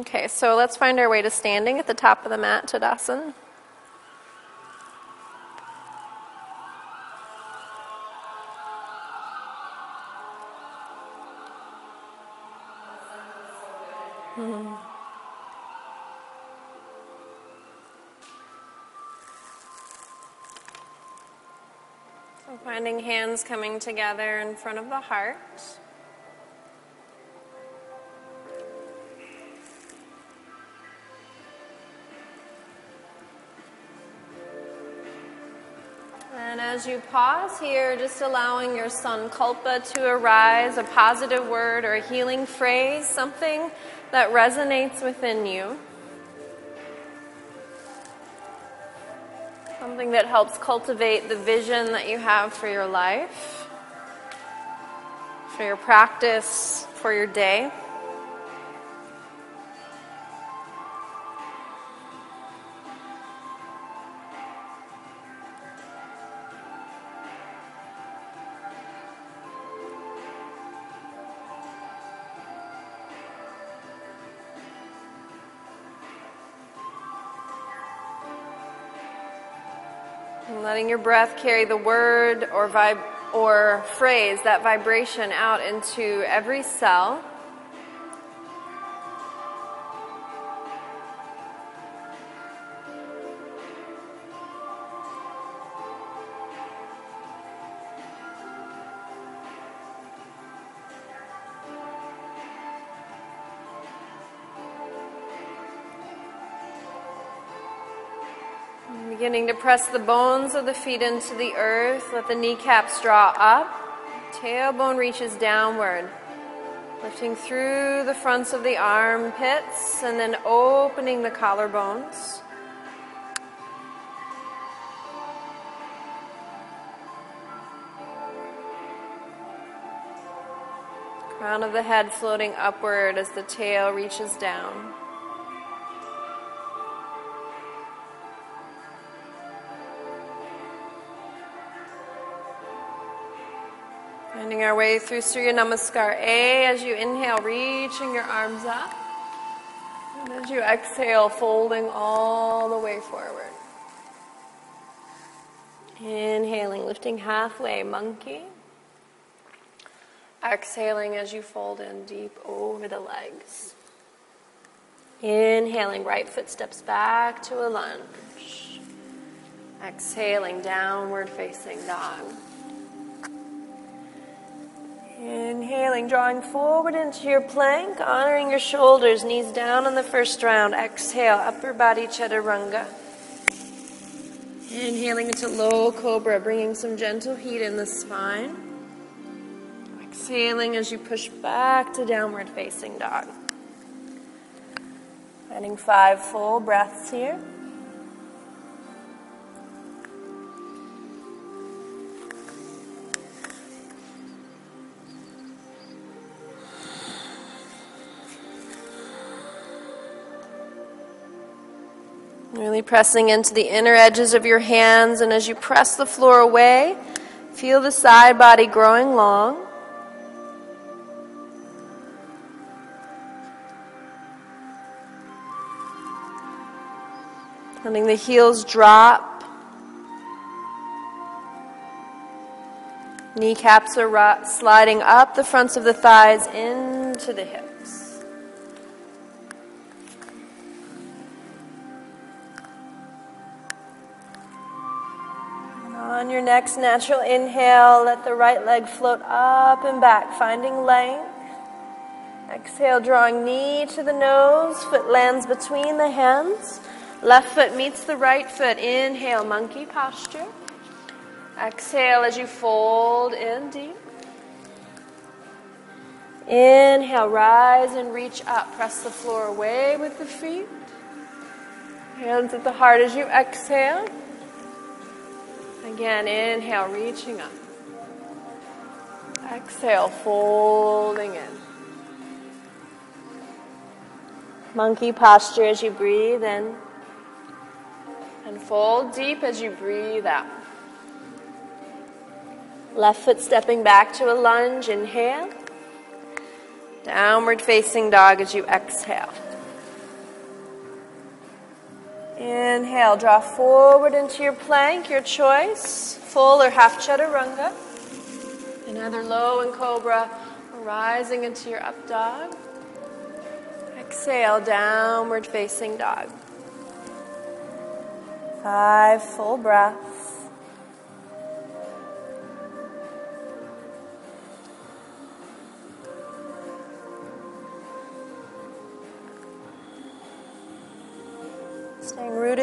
Okay, so let's find our way to standing at the top of the mat, Tadasana. Hmm. So finding hands coming together in front of the heart. As you pause here, just allowing your sankalpa to arise, a positive word or a healing phrase, something that resonates within you. Something that helps cultivate the vision that you have for your life, for your practice, for your day. Letting your breath carry the word or vib- or phrase, that vibration out into every cell. Press the bones of the feet into the earth. Let the kneecaps draw up. Tailbone reaches downward. Lifting through the fronts of the armpits and then opening the collarbones. Crown of the head floating upward as the tail reaches down. Finding our way through Surya Namaskar A as you inhale, reaching your arms up. And as you exhale, folding all the way forward. Inhaling, lifting halfway, monkey. Exhaling as you fold in deep over the legs. Inhaling, right foot steps back to a lunge. Exhaling, downward facing dog. Inhaling, drawing forward into your plank, honoring your shoulders, knees down on the first round. Exhale, upper body chaturanga. Inhaling into low cobra, bringing some gentle heat in the spine. Exhaling as you push back to downward facing dog. Adding five full breaths here. Really pressing into the inner edges of your hands, and as you press the floor away, feel the side body growing long. Letting the heels drop. Kneecaps are sliding up the fronts of the thighs into the hips. On your next natural inhale, let the right leg float up and back, finding length. Exhale, drawing knee to the nose, foot lands between the hands. Left foot meets the right foot. Inhale, monkey posture. Exhale as you fold in deep. Inhale, rise and reach up. Press the floor away with the feet. Hands at the heart as you exhale. Again, inhale, reaching up. Exhale, folding in. Monkey posture as you breathe in. And fold deep as you breathe out. Left foot stepping back to a lunge. Inhale. Downward facing dog as you exhale. Inhale, draw forward into your plank, your choice, full or half chaturanga. Another low and cobra, rising into your up dog. Exhale, downward facing dog. Five full breaths.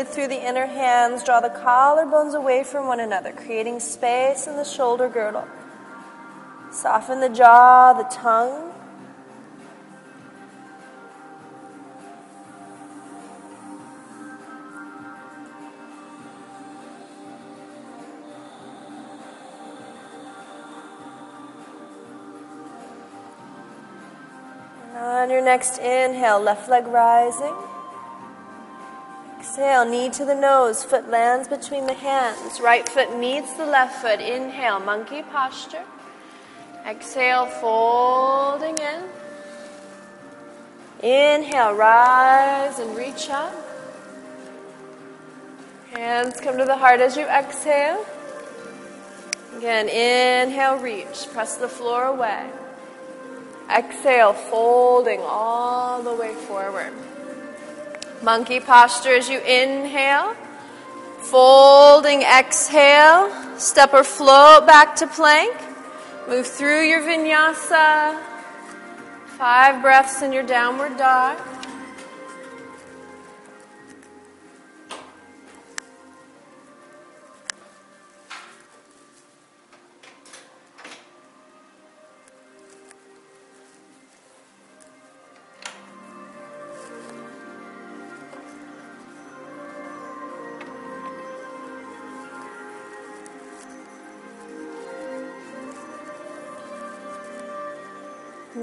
Through the inner hands, draw the collarbones away from one another, creating space in the shoulder girdle. Soften the jaw, the tongue. On your next inhale, left leg rising. Exhale, knee to the nose, foot lands between the hands. Right foot meets the left foot. Inhale, monkey posture. Exhale, folding in. Inhale, rise and reach up. Hands come to the heart as you exhale. Again, inhale, reach. Press the floor away. Exhale, folding all the way forward. Monkey posture as you inhale. Folding, exhale. Step or float back to plank. Move through your vinyasa. Five breaths in your downward dog.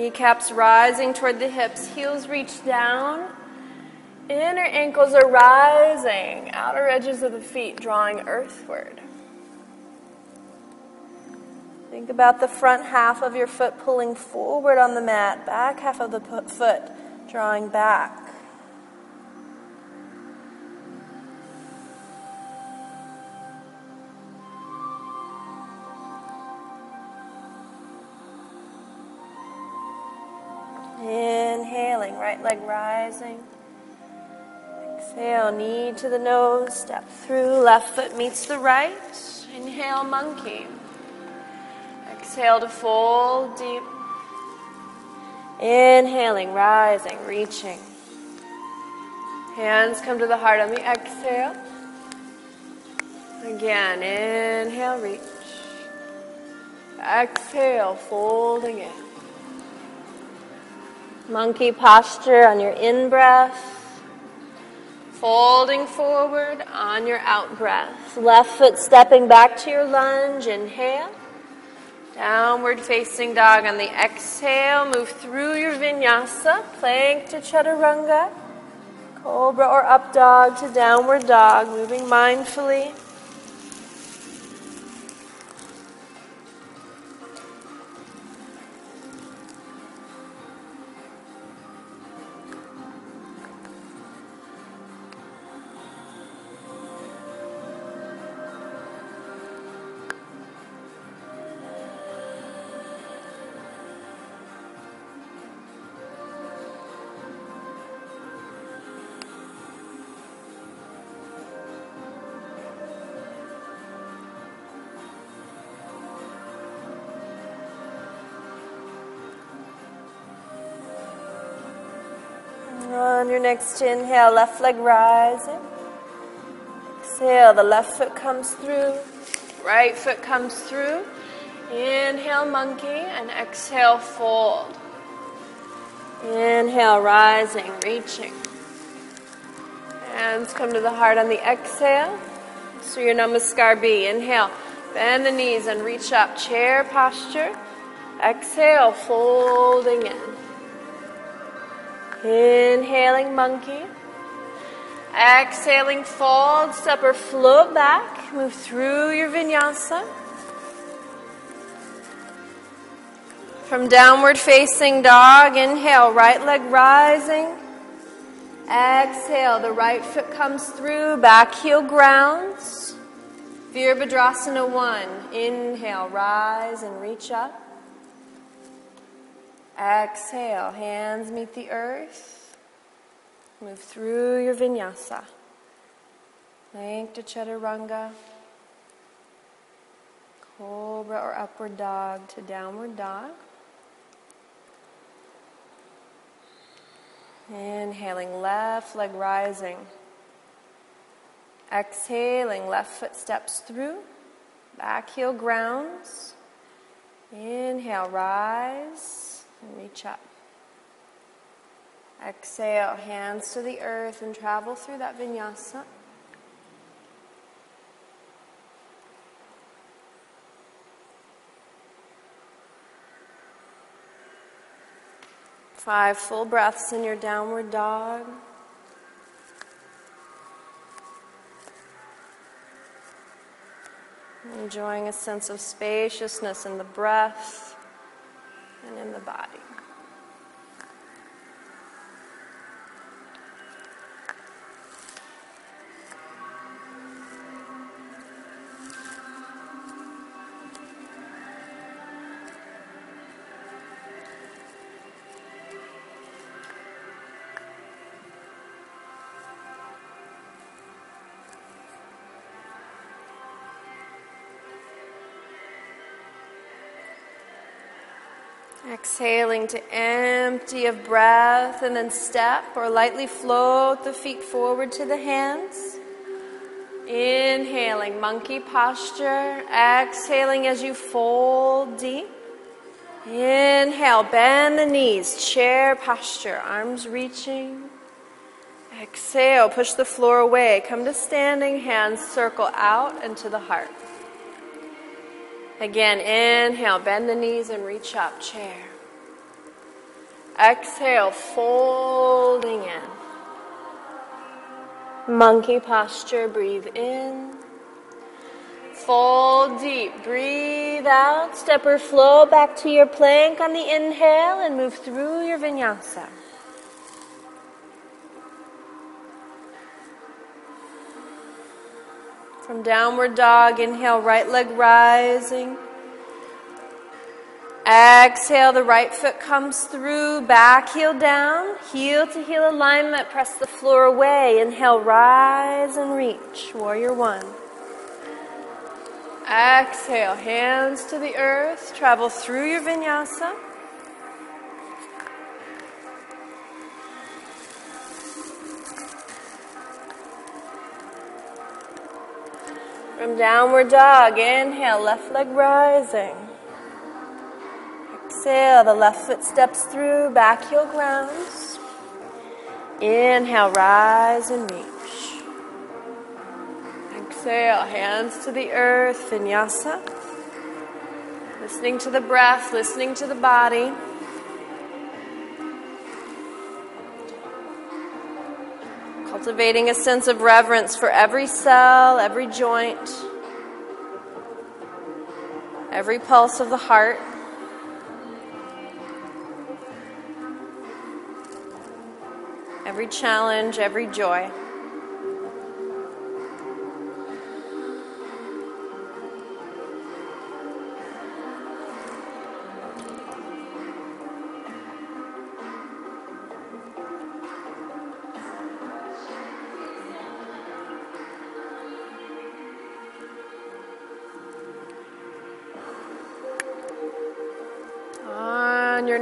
Kneecaps rising toward the hips, heels reach down. Inner ankles are rising, outer edges of the feet drawing earthward. Think about the front half of your foot pulling forward on the mat, back half of the foot drawing back. Inhaling, right leg rising. Exhale, knee to the nose, step through, left foot meets the right. Inhale, monkey. Exhale to fold deep. Inhaling, rising, reaching. Hands come to the heart on the exhale. Again, inhale, reach. Exhale, folding in. Monkey posture on your in breath. Folding forward on your out breath. Left foot stepping back to your lunge. Inhale. Downward facing dog on the exhale. Move through your vinyasa. Plank to chaturanga. Cobra or up dog to downward dog. Moving mindfully. Next inhale, left leg rising. Exhale, the left foot comes through, right foot comes through. Inhale, monkey, and exhale, fold. Inhale, rising, reaching. Hands come to the heart on the exhale. Surya Namaskar B. Inhale, bend the knees and reach up. Chair posture. Exhale, folding in. Inhaling monkey. Exhaling fold, step or float back. Move through your vinyasa. From downward facing dog, inhale, right leg rising. Exhale, the right foot comes through, back heel grounds. Virabhadrasana 1. Inhale, rise and reach up. Exhale, hands meet the earth. Move through your vinyasa. Length to chaturanga. Cobra or upward dog to downward dog. Inhaling, left leg rising. Exhaling, left foot steps through. Back heel grounds. Inhale, rise and reach up. Exhale, hands to the earth and travel through that vinyasa. Five full breaths in your downward dog. Enjoying a sense of spaciousness in the breath and in the body. Exhaling to empty of breath and then step or lightly float the feet forward to the hands. Inhaling, monkey posture. Exhaling as you fold deep. Inhale, bend the knees, chair posture, arms reaching. Exhale, push the floor away. Come to standing, hands circle out and to the heart. Again, inhale, bend the knees and reach up, chair. Exhale, folding in. Monkey posture, breathe in. Fold deep, breathe out. Step or flow back to your plank on the inhale and move through your vinyasa. From downward dog, inhale, right leg rising. Exhale, the right foot comes through, back heel down, heel to heel alignment, press the floor away. Inhale, rise and reach, warrior one. Exhale, hands to the earth, travel through your vinyasa. From downward dog, inhale, left leg rising. Exhale, the left foot steps through, back heel grounds. Inhale, rise and reach. Exhale, hands to the earth, vinyasa. Listening to the breath, listening to the body. Cultivating a sense of reverence for every cell, every joint, every pulse of the heart. Every challenge, every joy.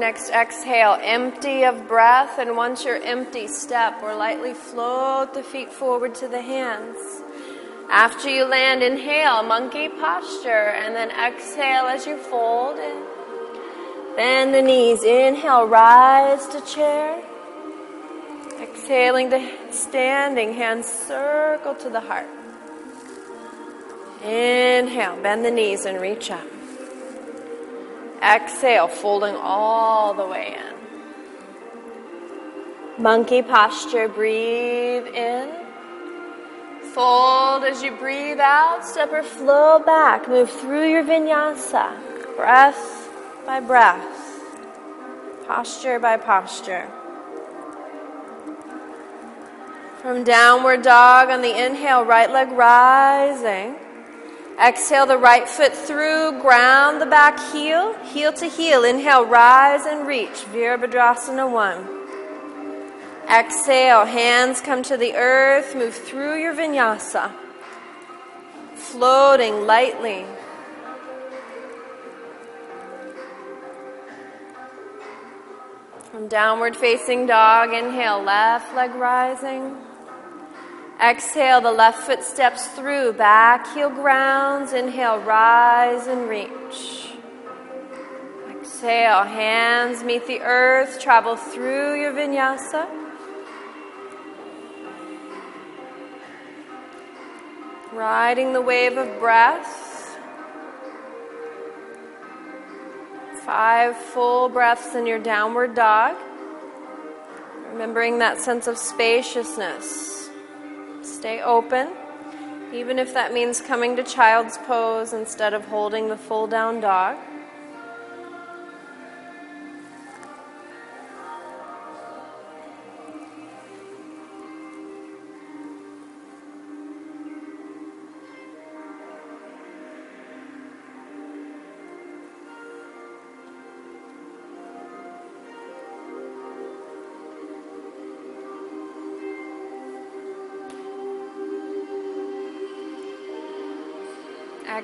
Next exhale, empty of breath, and once you're empty, step or lightly float the feet forward to the hands. After you land, inhale, monkey posture, and then exhale as you fold. Bend the knees. Inhale, rise to chair. Exhaling to standing, hands circle to the heart. Inhale, bend the knees and reach up. Exhale, folding all the way in. Monkey posture, breathe in. Fold as you breathe out, step or flow back. Move through your vinyasa, breath by breath, posture by posture. From downward dog on the inhale, right leg rising. Exhale the right foot through, ground the back heel, heel to heel. Inhale, rise and reach. Virabhadrasana 1. Exhale, hands come to the earth, move through your vinyasa, floating lightly. From downward facing dog, inhale, left leg rising. Exhale, the left foot steps through, back heel grounds. Inhale, rise and reach. Exhale, hands meet the earth, travel through your vinyasa. Riding the wave of breath. Five full breaths in your downward dog. Remembering that sense of spaciousness. Stay open, even if that means coming to child's pose instead of holding the full down dog.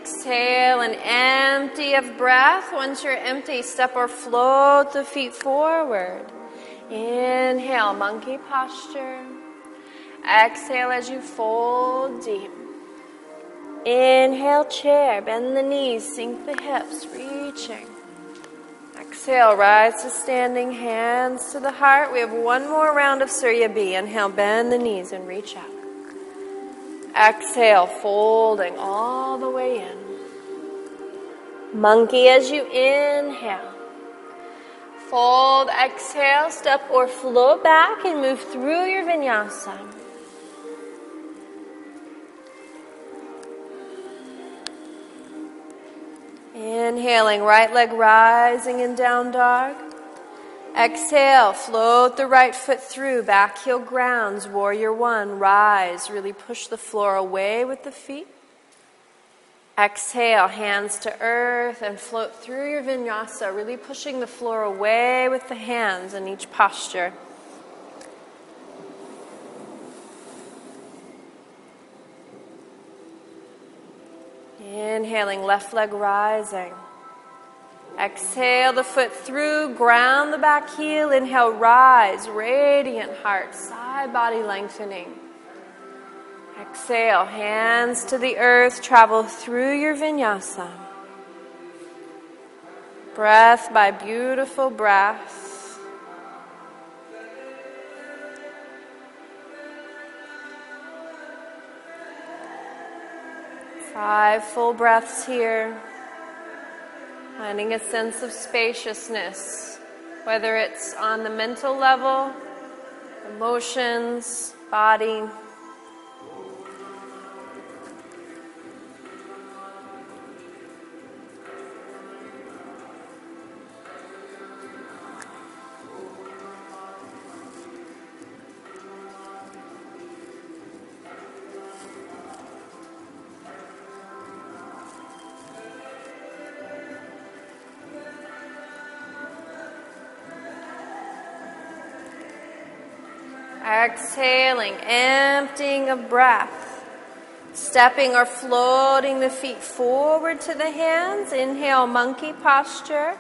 Exhale and empty of breath. Once you're empty, step or float the feet forward. Inhale, monkey posture. Exhale as you fold deep. Inhale, chair. Bend the knees, sink the hips, reaching. Exhale, rise to standing, hands to the heart. We have one more round of Surya B. Inhale, bend the knees and reach out. Exhale, folding all the way in. Monkey as you inhale. Fold, exhale, step or flow back and move through your vinyasa. Inhaling, right leg rising in down dog. Exhale, float the right foot through, back heel grounds, warrior one, rise. Really push the floor away with the feet. Exhale, hands to earth and float through your vinyasa, really pushing the floor away with the hands in each posture. Inhaling, left leg rising. Exhale the foot through, ground the back heel. Inhale, rise, radiant heart, side body lengthening. Exhale, hands to the earth, travel through your vinyasa. Breath by beautiful breath. Five full breaths here. Finding a sense of spaciousness, whether it's on the mental level, emotions, body. Emptying of breath. Stepping or floating the feet forward to the hands. Inhale, monkey posture.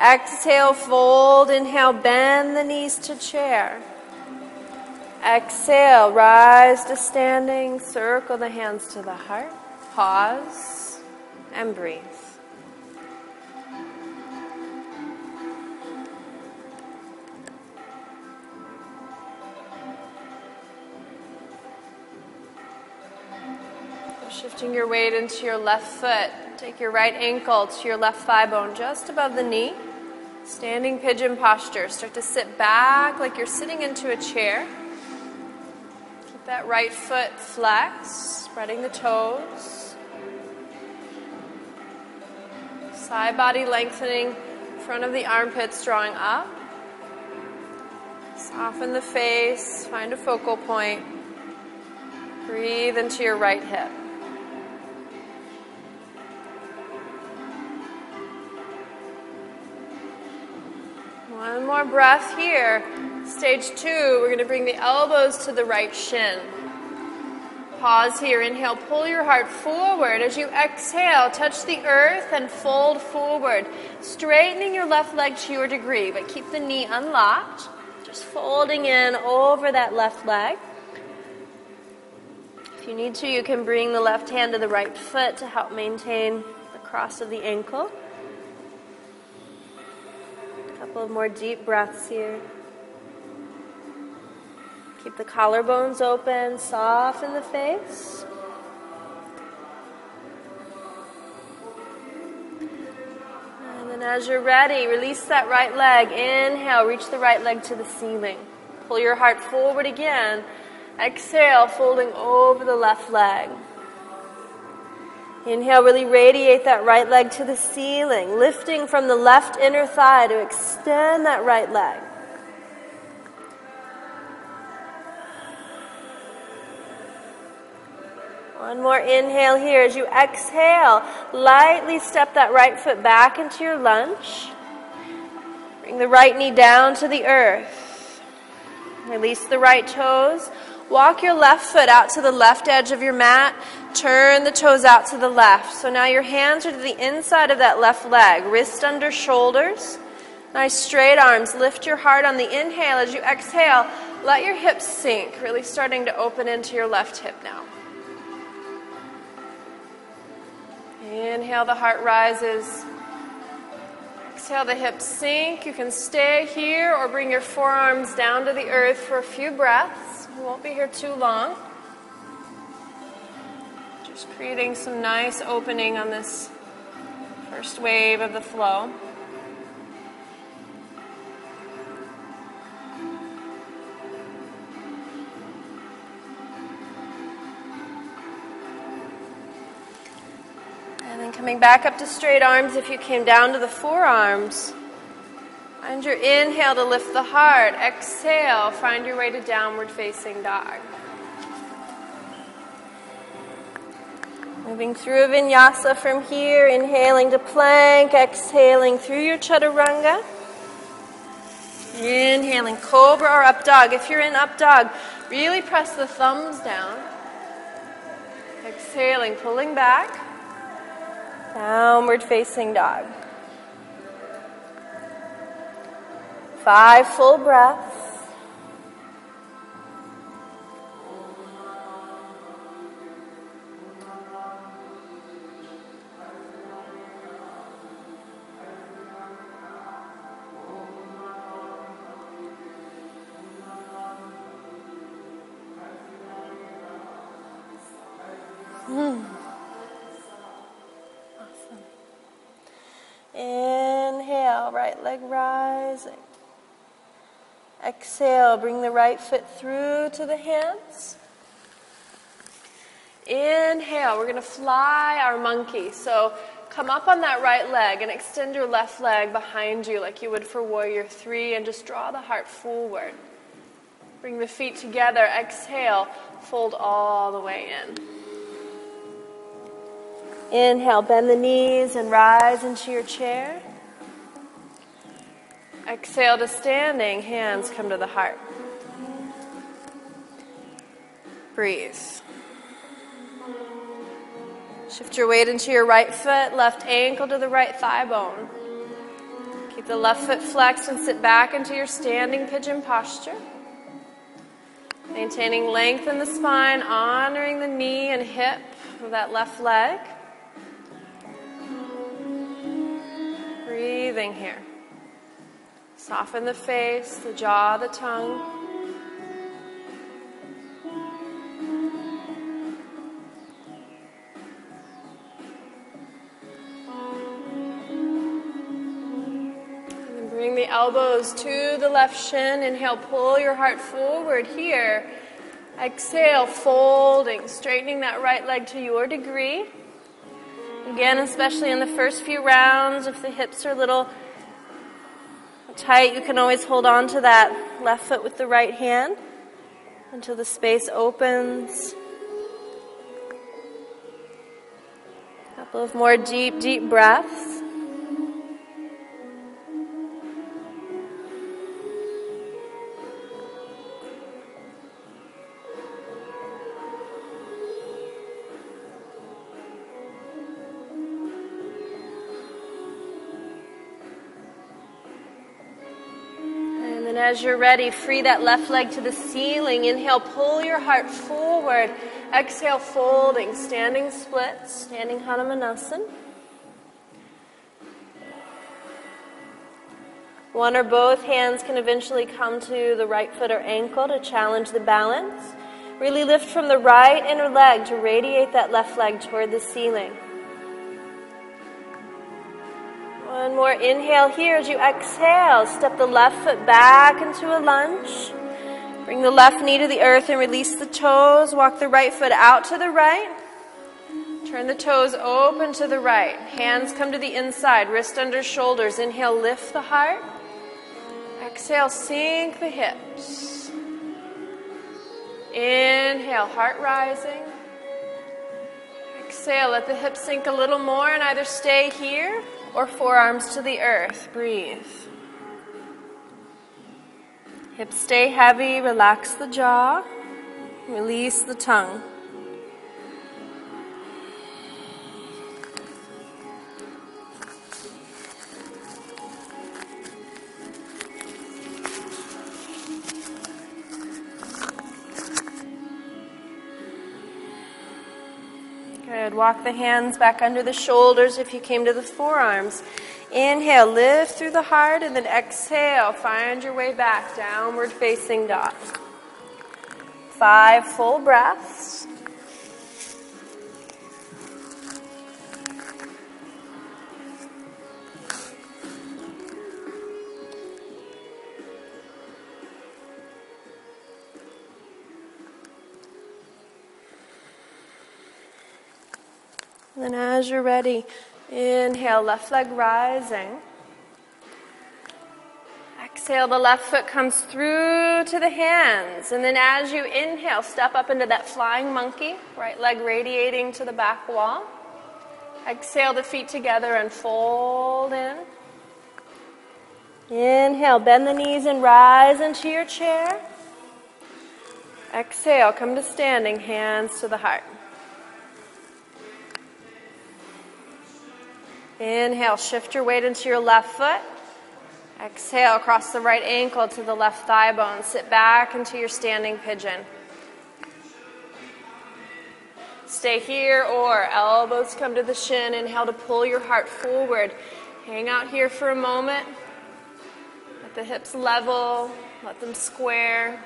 Exhale, fold. Inhale, bend the knees to chair. Exhale, rise to standing. Circle the hands to the heart. Pause and breathe. Shifting your weight into your left foot. Take your right ankle to your left thigh bone just above the knee. Standing pigeon posture. Start to sit back like you're sitting into a chair. Keep that right foot flexed, spreading the toes. Side body lengthening, front of the armpits drawing up. Soften the face, find a focal point. Breathe into your right hip. One more breath here. Stage two, we're going to bring the elbows to the right shin. Pause here. Inhale, pull your heart forward. As you exhale, touch the earth and fold forward, straightening your left leg to your degree, but keep the knee unlocked. Just folding in over that left leg. If you need to, you can bring the left hand to the right foot to help maintain the cross of the ankle. Couple more deep breaths here. Keep the collarbones open, soften the face. And then, as you're ready, release that right leg. Inhale, reach the right leg to the ceiling. Pull your heart forward again. Exhale, folding over the left leg. Inhale, really radiate that right leg to the ceiling, lifting from the left inner thigh to extend that right leg. One more inhale here. As you exhale, lightly step that right foot back into your lunge. Bring the right knee down to the earth. Release the right toes. Walk your left foot out to the left edge of your mat. Turn the toes out to the left. So now your hands are to the inside of that left leg, wrist under shoulders. Nice straight arms. Lift your heart on the inhale. As you exhale, let your hips sink, really starting to open into your left hip now. Inhale, the heart rises. Exhale, the hips sink. You can stay here or bring your forearms down to the earth for a few breaths. Won't be here too long. Just creating some nice opening on this first wave of the flow. And then coming back up to straight arms if you came down to the forearms. Find your inhale to lift the heart. Exhale, find your way to downward facing dog. Moving through a vinyasa from here, inhaling to plank, exhaling through your chaturanga. Inhaling cobra or up dog. If you're in up dog, really press the thumbs down. Exhaling, pulling back. Downward facing dog. Five full breaths. Exhale, bring the right foot through to the hands. Inhale, we're going to fly our monkey. So come up on that right leg and extend your left leg behind you like you would for warrior three and just draw the heart forward. Bring the feet together. Exhale, fold all the way in. Inhale, bend the knees and rise into your chair. Exhale to standing, hands come to the heart. Breathe. Shift your weight into your right foot, left ankle to the right thigh bone. Keep the left foot flexed and sit back into your standing pigeon posture. Maintaining length in the spine, honoring the knee and hip of that left leg. Breathing here. Soften the face, the jaw, the tongue. And bring the elbows to the left shin. Inhale, pull your heart forward here. Exhale, folding, straightening that right leg to your degree. Again, especially in the first few rounds, if the hips are a little tight, you can always hold on to that left foot with the right hand until the space opens. A couple of more deep, deep breaths. As you're ready, free that left leg to the ceiling. Inhale, pull your heart forward. Exhale, folding, standing splits, standing Hanumanasana. One or both hands can eventually come to the right foot or ankle to challenge the balance. Really lift from the right inner leg to radiate that left leg toward the ceiling. One more inhale here as you exhale. Step the left foot back into a lunge. Bring the left knee to the earth and release the toes. Walk the right foot out to the right. Turn the toes open to the right. Hands come to the inside, wrist under shoulders. Inhale, lift the heart. Exhale, sink the hips. Inhale, heart rising. Exhale, let the hips sink a little more and either stay here or forearms to the earth. Breathe. Hips stay heavy, relax the jaw, release the tongue. Good. Walk the hands back under the shoulders if you came to the forearms. Inhale, lift through the heart, and then exhale, find your way back, downward facing dog. Five full breaths. And as you're ready, inhale, left leg rising. Exhale, the left foot comes through to the hands. And then as you inhale, step up into that flying monkey, right leg radiating to the back wall. Exhale the feet together and fold in. Inhale, bend the knees and rise into your chair. Exhale, come to standing, hands to the heart. Inhale, shift your weight into your left foot. Exhale, across the right ankle to the left thigh bone. Sit back into your standing pigeon. Stay here or elbows come to the shin. Inhale to pull your heart forward. Hang out here for a moment. Let the hips level, let them square.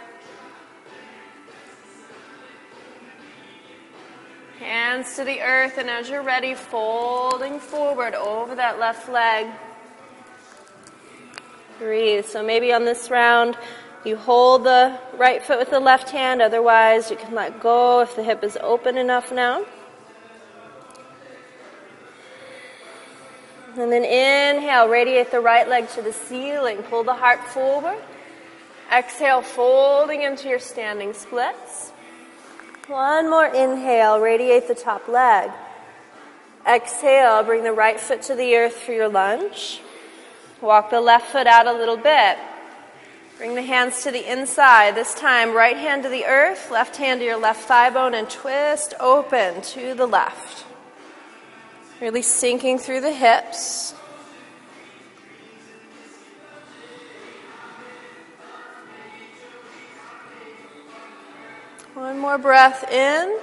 Hands to the earth, and as you're ready, folding forward over that left leg. Breathe. So maybe on this round, you hold the right foot with the left hand, otherwise, you can let go if the hip is open enough now. And then inhale, radiate the right leg to the ceiling. Pull the heart forward. Exhale, folding into your standing splits. One more inhale, radiate the top leg. Exhale, bring the right foot to the earth for your lunge. Walk the left foot out a little bit. Bring the hands to the inside. This time, right hand to the earth, left hand to your left thigh bone, and twist open to the left. Really sinking through the hips. One more breath in.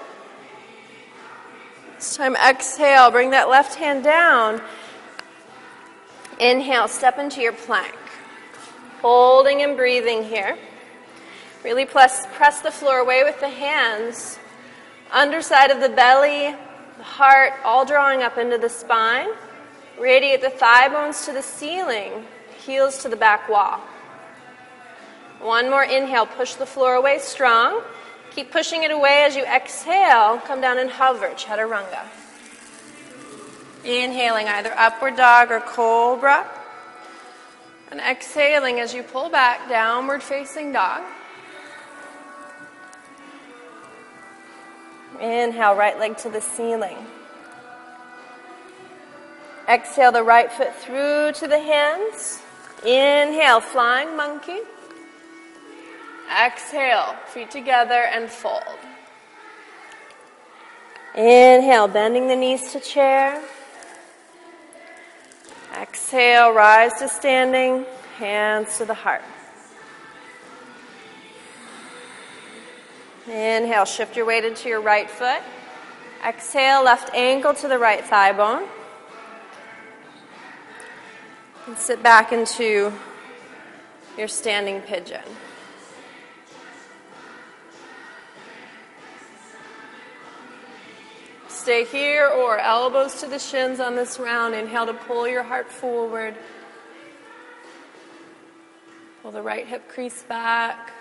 This time, exhale. Bring that left hand down. Inhale, step into your plank. Holding and breathing here. Really press, press the floor away with the hands. Underside of the belly, the heart, all drawing up into the spine. Radiate the thigh bones to the ceiling, heels to the back wall. One more inhale, push the floor away strong. Keep pushing it away as you exhale. Come down and hover, chaturanga. Inhaling either upward dog or cobra. And exhaling as you pull back, downward facing dog. Inhale, right leg to the ceiling. Exhale the right foot through to the hands. Inhale, flying monkey. Exhale, feet together and fold. Inhale, bending the knees to chair. Exhale, rise to standing, hands to the heart. Inhale, shift your weight into your right foot. Exhale, left ankle to the right thigh bone. And sit back into your standing pigeon. Stay here or elbows to the shins on this round. Inhale to pull your heart forward. Pull the right hip crease back.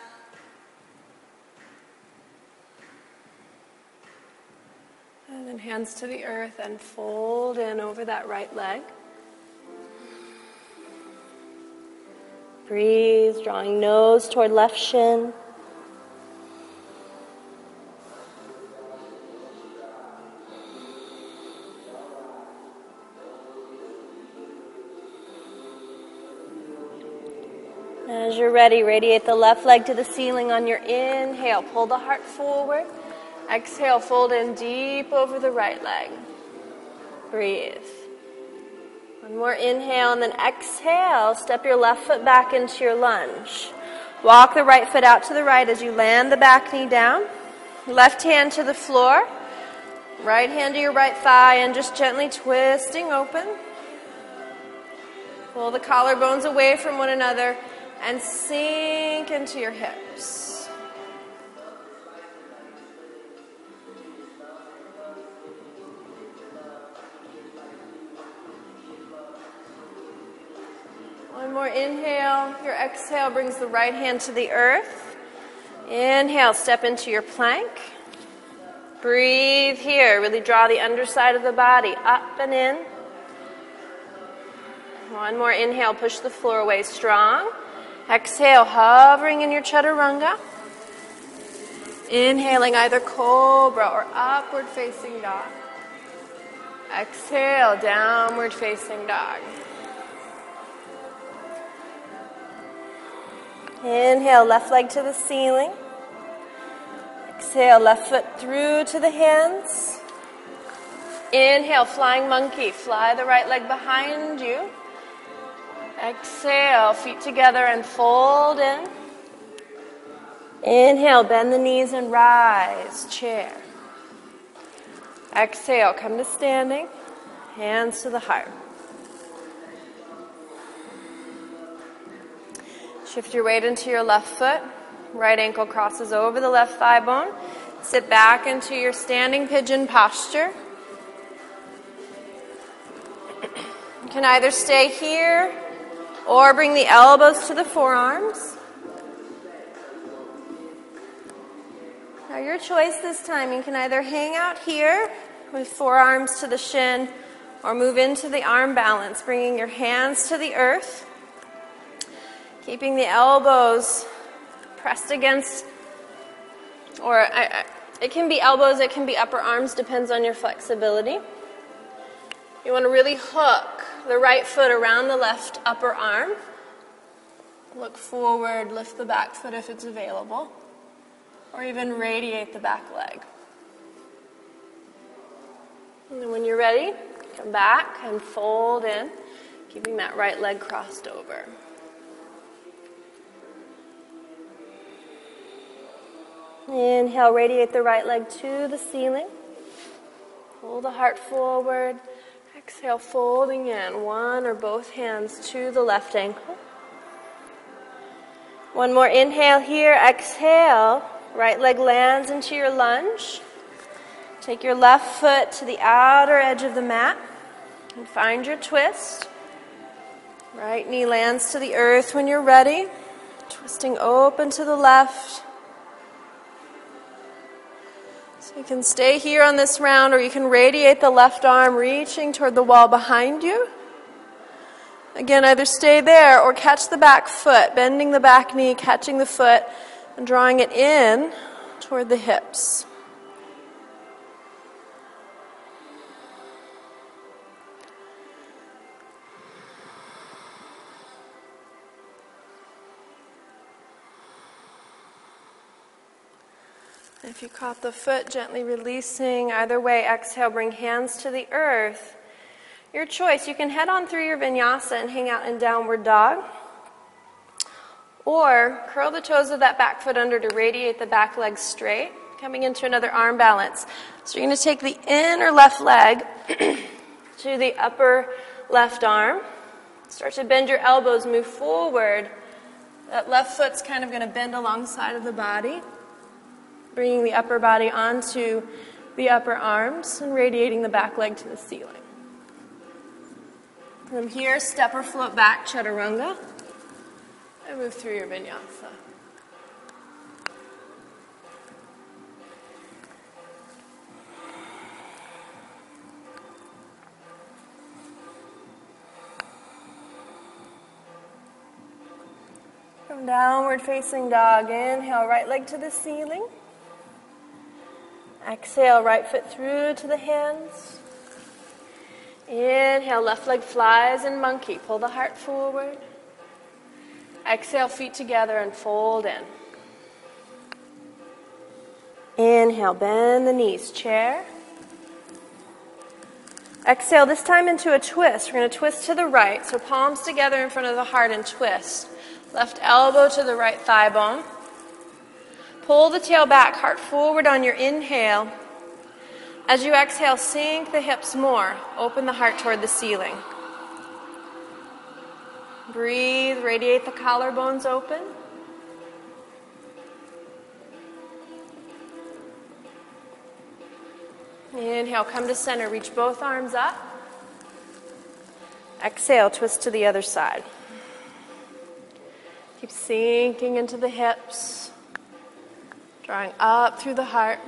And then hands to the earth and fold in over that right leg. Breathe, drawing nose toward left shin. Ready, radiate the left leg to the ceiling on your inhale. Pull the heart forward. Exhale, fold in deep over the right leg. Breathe. One more inhale and then exhale. Step your left foot back into your lunge. Walk the right foot out to the right as you land the back knee down. Left hand to the floor. Right hand to your right thigh and just gently twisting open. Pull the collarbones away from one another and sink into your hips. One more inhale. Your exhale brings the right hand to the earth. Inhale, step into your plank. Breathe here. Really draw the underside of the body up and in. One more inhale, push the floor away strong. Exhale, hovering in your chaturanga. Inhaling either cobra or upward facing dog. Exhale, downward facing dog. Inhale, left leg to the ceiling. Exhale, left foot through to the hands. Inhale, flying monkey. Fly the right leg behind you. Exhale, feet together and fold in. Inhale, bend the knees and rise, chair. Exhale, come to standing, hands to the heart. Shift your weight into your left foot. Right ankle crosses over the left thigh bone. Sit back into your standing pigeon posture. You can either stay here or bring the elbows to the forearms. Now, your choice this time. You can either hang out here with forearms to the shin or move into the arm balance, bringing your hands to the earth, keeping the elbows pressed against, or I, I, it can be elbows, it can be upper arms, depends on your flexibility. You want to really hook the right foot around the left upper arm. Look forward, lift the back foot if it's available, or even radiate the back leg. And then when you're ready, come back and fold in, keeping that right leg crossed over. Inhale, radiate the right leg to the ceiling. Pull the heart forward. Exhale, folding in one or both hands to the left ankle. One more inhale here. Exhale. Right leg lands into your lunge. Take your left foot to the outer edge of the mat and find your twist. Right knee lands to the earth when you're ready. Twisting open to the left. You can stay here on this round, or you can radiate the left arm, reaching toward the wall behind you. Again, either stay there or catch the back foot, bending the back knee, catching the foot, and drawing it in toward the hips. If you caught the foot, gently releasing. Either way, exhale, bring hands to the earth. Your choice. You can head on through your vinyasa and hang out in downward dog. Or curl the toes of that back foot under to radiate the back leg straight, coming into another arm balance. So you're going to take the inner left leg to the upper left arm. Start to bend your elbows, move forward. That left foot's kind of going to bend alongside of the body bringing the upper body onto the upper arms and radiating the back leg to the ceiling. From here, step or float back, chaturanga, and move through your vinyasa. From downward facing dog, inhale, right leg to the ceiling. Exhale, right foot through to the hands. Inhale, left leg flies in monkey. Pull the heart forward. Exhale, feet together and fold in. Inhale, bend the knees, chair. Exhale, this time into a twist. We're going to twist to the right. So palms together in front of the heart and twist. Left elbow to the right thigh bone. Pull the tail back, heart forward on your inhale. As you exhale, sink the hips more. Open the heart toward the ceiling. Breathe, radiate the collarbones open. Inhale, come to center, reach both arms up. Exhale, twist to the other side. Keep sinking into the hips. Drawing up through the heart.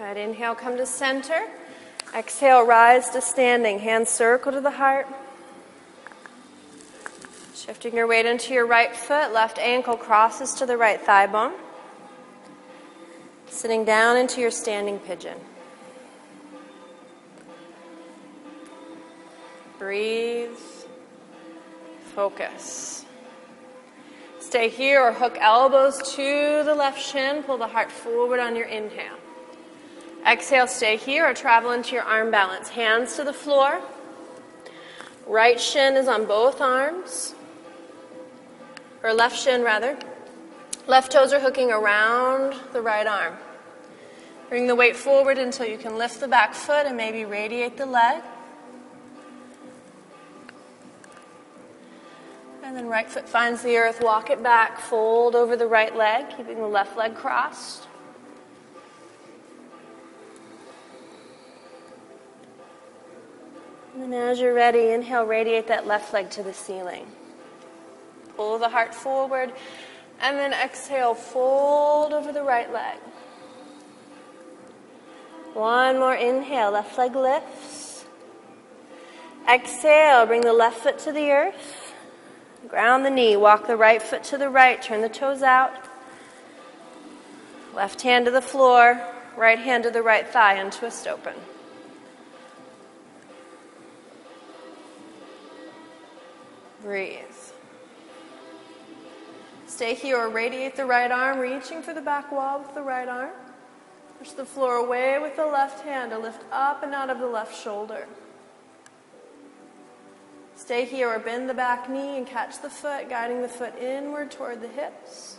Good. Inhale, come to center. Exhale, rise to standing. Hands circle to the heart. Shifting your weight into your right foot, left ankle crosses to the right thigh bone. Sitting down into your standing pigeon. Breathe. Focus. Stay here or hook elbows to the left shin. Pull the heart forward on your inhale. Exhale, stay here or travel into your arm balance. Hands to the floor. Right shin is on both arms. Or left shin, rather. Left toes are hooking around the right arm. Bring the weight forward until you can lift the back foot and maybe radiate the leg. And then right foot finds the earth, walk it back, fold over the right leg, keeping the left leg crossed. And as you're ready, inhale, radiate that left leg to the ceiling. Pull the heart forward, and then exhale, fold over the right leg. One more inhale, left leg lifts. Exhale, bring the left foot to the earth. Ground the knee. Walk the right foot to the right. Turn the toes out. Left hand to the floor. Right hand to the right thigh and twist open. Breathe. Stay here or radiate the right arm, reaching for the back wall with the right arm. Push the floor away with the left hand to lift up and out of the left shoulder. Stay here or bend the back knee and catch the foot, guiding the foot inward toward the hips.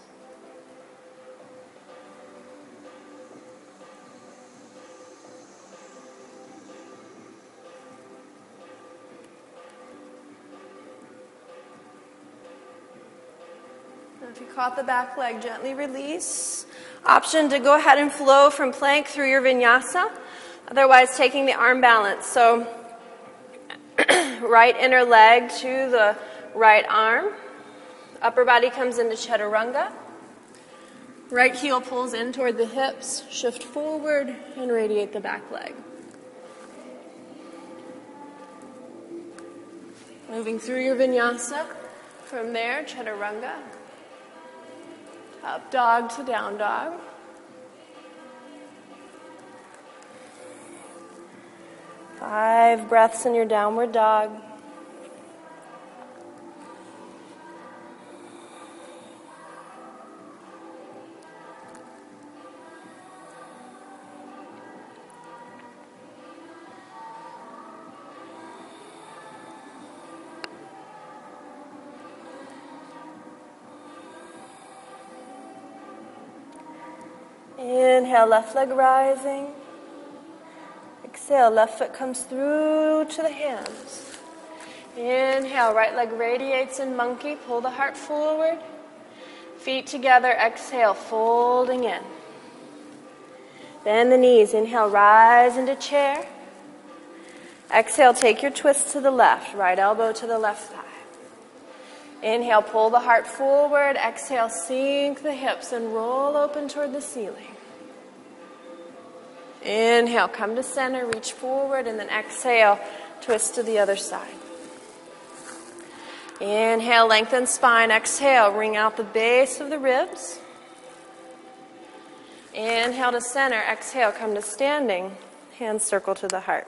if you caught the back leg, gently release. Option to go ahead and flow from plank through your vinyasa. Otherwise, taking the arm balance. So right inner leg to the right arm. Upper body comes into chaturanga. Right heel pulls in toward the hips, shift forward, and radiate the back leg. Moving through your vinyasa. From there, chaturanga. Up dog to down dog. Five breaths in your downward dog. Inhale, left leg rising. Exhale, left foot comes through to the hands. Inhale, right leg radiates in monkey. Pull the heart forward. Feet together. Exhale, folding in. Bend the knees. Inhale, rise into chair. Exhale, take your twist to the left. Right elbow to the left thigh. Inhale, pull the heart forward. Exhale, sink the hips and roll open toward the ceiling. Inhale, come to center, reach forward, and then exhale, twist to the other side. Inhale, lengthen spine. Exhale, wring out the base of the ribs. Inhale to center. Exhale, come to standing. Hands circle to the heart.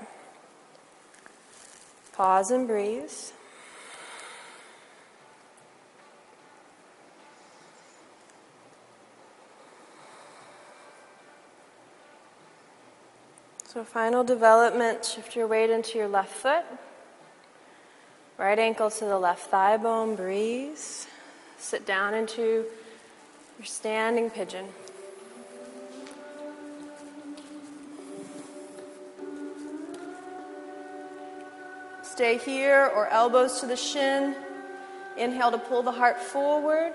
Pause and breathe. So, final development shift your weight into your left foot. Right ankle to the left thigh bone, breathe. Sit down into your standing pigeon. Stay here or elbows to the shin. Inhale to pull the heart forward.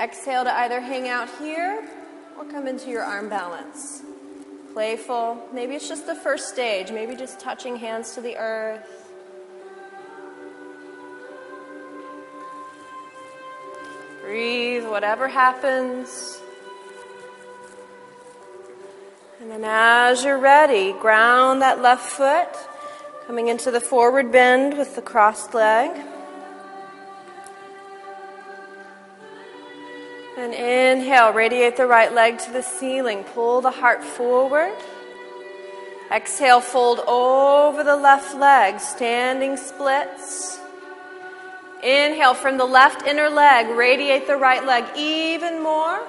Exhale to either hang out here or come into your arm balance playful. Maybe it's just the first stage, maybe just touching hands to the earth. Breathe, whatever happens. And then as you're ready, ground that left foot, coming into the forward bend with the crossed leg. And inhale, radiate the right leg to the ceiling. Pull the heart forward. Exhale, fold over the left leg, standing splits. Inhale from the left inner leg, radiate the right leg even more.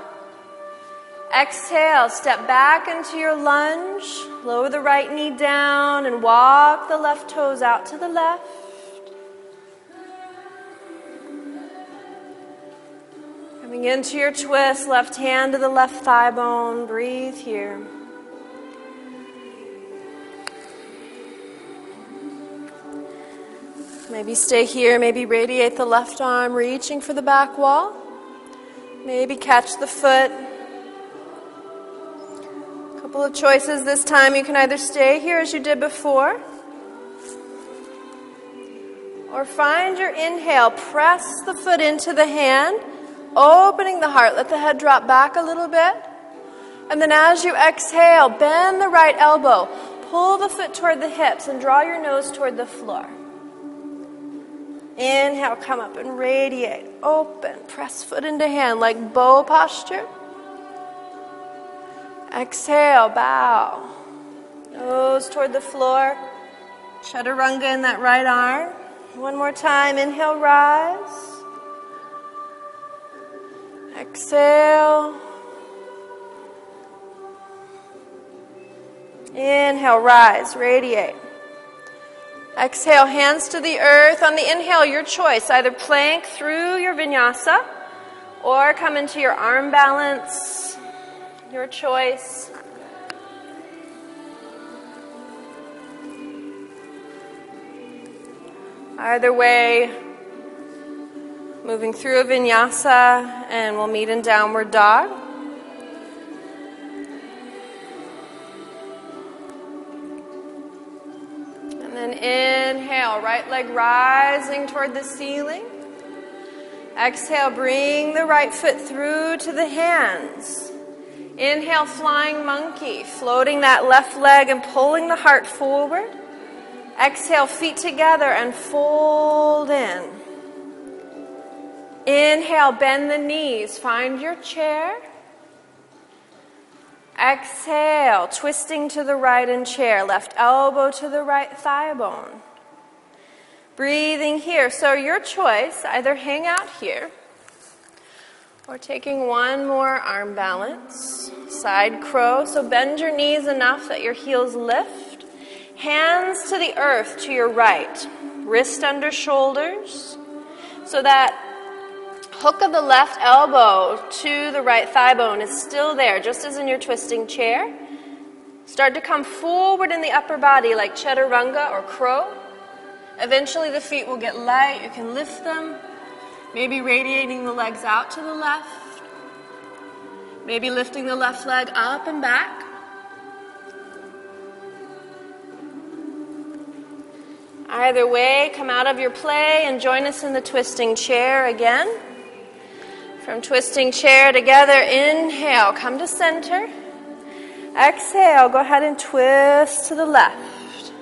Exhale, step back into your lunge. Lower the right knee down and walk the left toes out to the left. Coming into your twist, left hand to the left thigh bone. Breathe here. Maybe stay here, maybe radiate the left arm, reaching for the back wall. Maybe catch the foot. A couple of choices this time. You can either stay here as you did before, or find your inhale. Press the foot into the hand opening the heart. Let the head drop back a little bit. And then as you exhale, bend the right elbow. Pull the foot toward the hips and draw your nose toward the floor. Inhale, come up and radiate. Open. Press foot into hand like bow posture. Exhale, bow. Nose toward the floor. Chaturanga in that right arm. One more time. Inhale, rise. Exhale. Inhale, rise, radiate. Exhale, hands to the earth. On the inhale, your choice. Either plank through your vinyasa or come into your arm balance. Your choice. Either way, Moving through a vinyasa, and we'll meet in downward dog. And then inhale, right leg rising toward the ceiling. Exhale, bring the right foot through to the hands. Inhale, flying monkey, floating that left leg and pulling the heart forward. Exhale, feet together and fold in. Inhale, bend the knees, find your chair. Exhale, twisting to the right in chair, left elbow to the right thigh bone. Breathing here. So, your choice either hang out here or taking one more arm balance. Side crow. So, bend your knees enough that your heels lift. Hands to the earth to your right. Wrist under shoulders. So that hook of the left elbow to the right thigh bone is still there, just as in your twisting chair. Start to come forward in the upper body like chaturanga or crow. Eventually, the feet will get light. You can lift them, maybe radiating the legs out to the left, maybe lifting the left leg up and back. Either way, come out of your play and join us in the twisting chair again. From twisting chair together, inhale, come to center. Exhale, go ahead and twist to the left.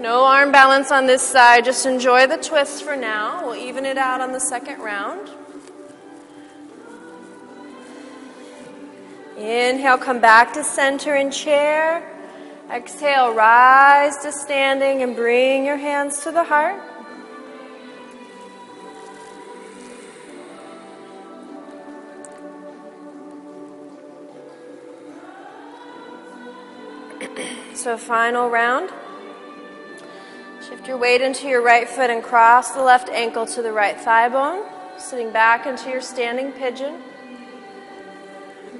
No arm balance on this side. Just enjoy the twist for now. We'll even it out on the second round. Inhale, come back to center in chair. Exhale, rise to standing and bring your hands to the heart. So, final round. Shift your weight into your right foot and cross the left ankle to the right thigh bone, sitting back into your standing pigeon.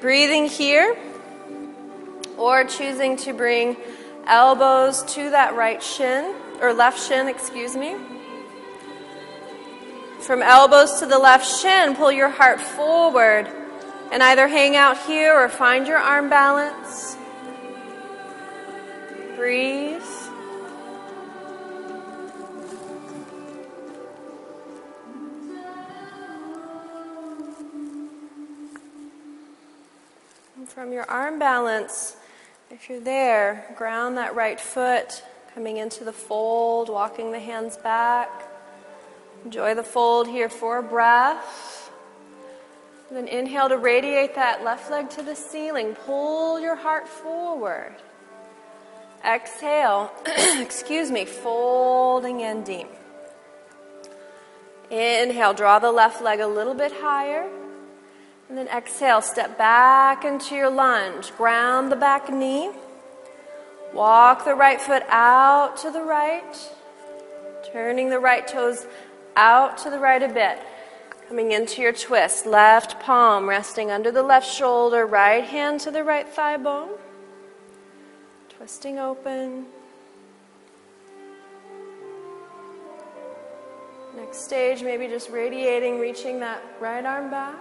Breathing here, or choosing to bring elbows to that right shin, or left shin, excuse me. From elbows to the left shin, pull your heart forward and either hang out here or find your arm balance. Breathe. from your arm balance, if you're there, ground that right foot, coming into the fold, walking the hands back. Enjoy the fold here for a breath. And then inhale to radiate that left leg to the ceiling. Pull your heart forward. Exhale, excuse me, folding in deep. Inhale, draw the left leg a little bit higher. And then exhale, step back into your lunge. Ground the back knee. Walk the right foot out to the right. Turning the right toes out to the right a bit. Coming into your twist. Left palm resting under the left shoulder. Right hand to the right thigh bone. Twisting open. Next stage, maybe just radiating, reaching that right arm back.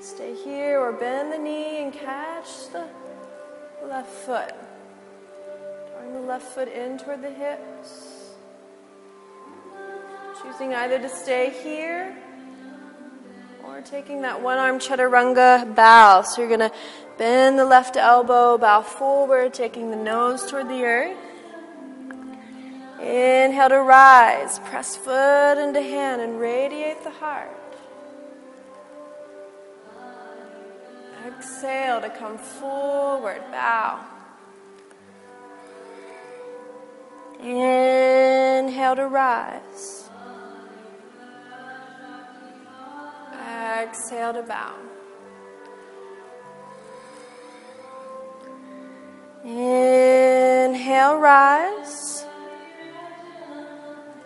Stay here or bend the knee and catch the left foot. Drawing the left foot in toward the hips. Choosing either to stay here or taking that one arm chaturanga bow. So you're going to bend the left elbow, bow forward, taking the nose toward the earth. Inhale to rise. Press foot into hand and radiate the heart. Exhale to come forward, bow. Inhale to rise. Exhale to bow. Inhale, rise.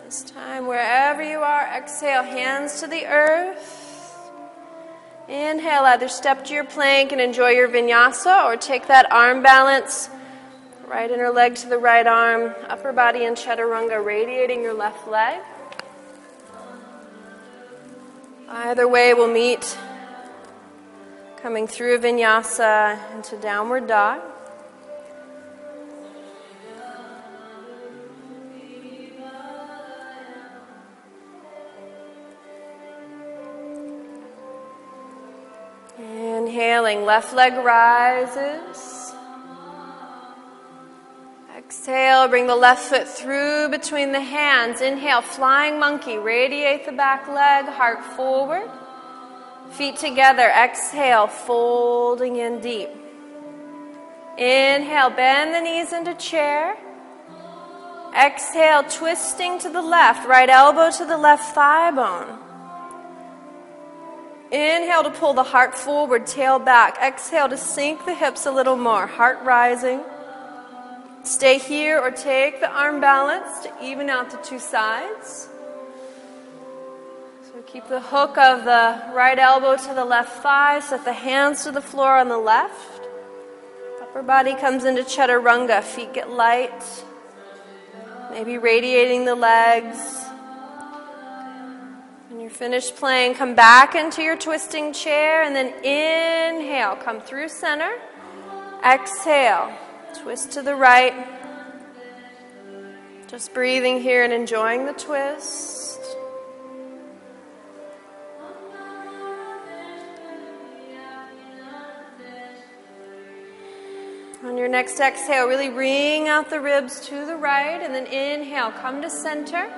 This time, wherever you are, exhale, hands to the earth. Inhale, either step to your plank and enjoy your vinyasa or take that arm balance. Right inner leg to the right arm, upper body in chaturanga, radiating your left leg. Either way, we'll meet coming through vinyasa into downward dog. Inhaling, left leg rises. Exhale, bring the left foot through between the hands. Inhale, flying monkey. Radiate the back leg, heart forward. Feet together. Exhale, folding in deep. Inhale, bend the knees into chair. Exhale, twisting to the left, right elbow to the left thigh bone. Inhale to pull the heart forward, tail back. Exhale to sink the hips a little more, heart rising. Stay here or take the arm balance to even out the two sides. So keep the hook of the right elbow to the left thigh, set the hands to the floor on the left. Upper body comes into chaturanga, feet get light, maybe radiating the legs. When you're finished playing, come back into your twisting chair and then inhale. Come through center. Exhale. Twist to the right. Just breathing here and enjoying the twist. On your next exhale, really wring out the ribs to the right and then inhale. Come to center.